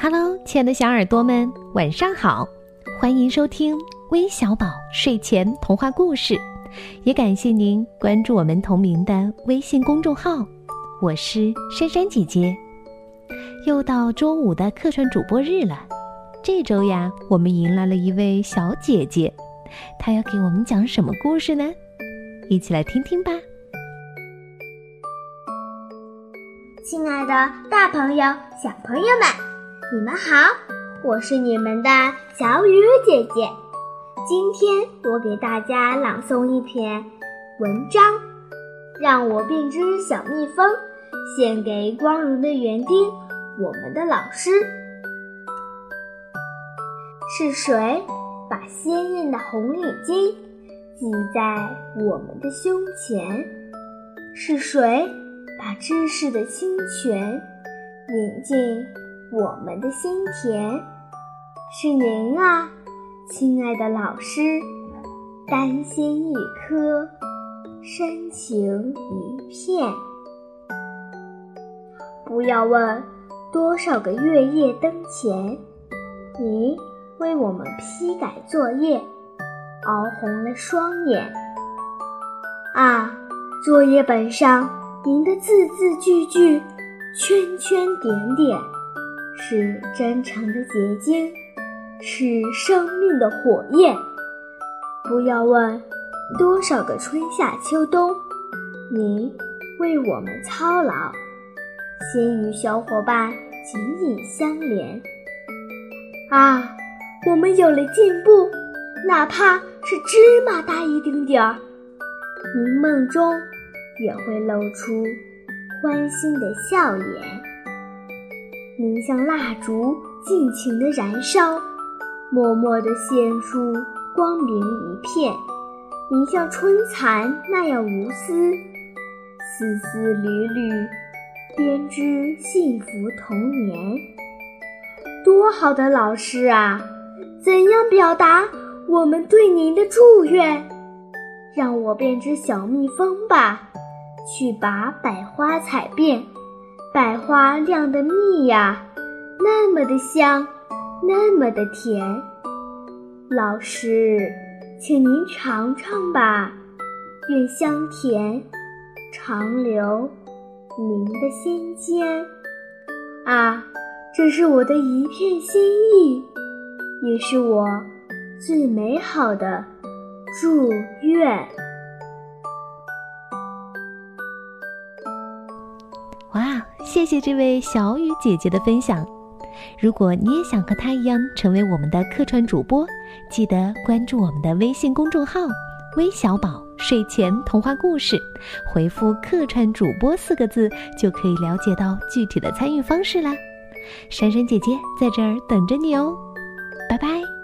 Hello，亲爱的小耳朵们，晚上好！欢迎收听微小宝睡前童话故事，也感谢您关注我们同名的微信公众号。我是珊珊姐姐。又到周五的客串主播日了，这周呀，我们迎来了一位小姐姐，她要给我们讲什么故事呢？一起来听听吧。亲爱的，大朋友、小朋友们。你们好，我是你们的小雨姐姐。今天我给大家朗诵一篇文章，《让我变只小蜜蜂》，献给光荣的园丁，我们的老师。是谁把鲜艳的红领巾系在我们的胸前？是谁把知识的清泉引进？我们的心田是您啊，亲爱的老师，丹心一颗，深情一片。不要问多少个月夜灯前，您为我们批改作业，熬红了双眼。啊，作业本上您的字字句句，圈圈点点。是真诚的结晶，是生命的火焰。不要问多少个春夏秋冬，您为我们操劳，先与小伙伴紧紧相连。啊，我们有了进步，哪怕是芝麻大一丁点儿，您梦中也会露出欢欣的笑颜。您像蜡烛，尽情的燃烧，默默地献出光明一片；您像春蚕那样无私，丝丝缕缕编织幸福童年。多好的老师啊！怎样表达我们对您的祝愿？让我变只小蜜蜂吧，去把百花采遍。百花酿的蜜呀，那么的香，那么的甜。老师，请您尝尝吧，愿香甜长留您的心间。啊，这是我的一片心意，也是我最美好的祝愿。哇！谢谢这位小雨姐姐的分享。如果你也想和她一样成为我们的客串主播，记得关注我们的微信公众号“微小宝睡前童话故事”，回复“客串主播”四个字，就可以了解到具体的参与方式啦。珊珊姐姐在这儿等着你哦，拜拜。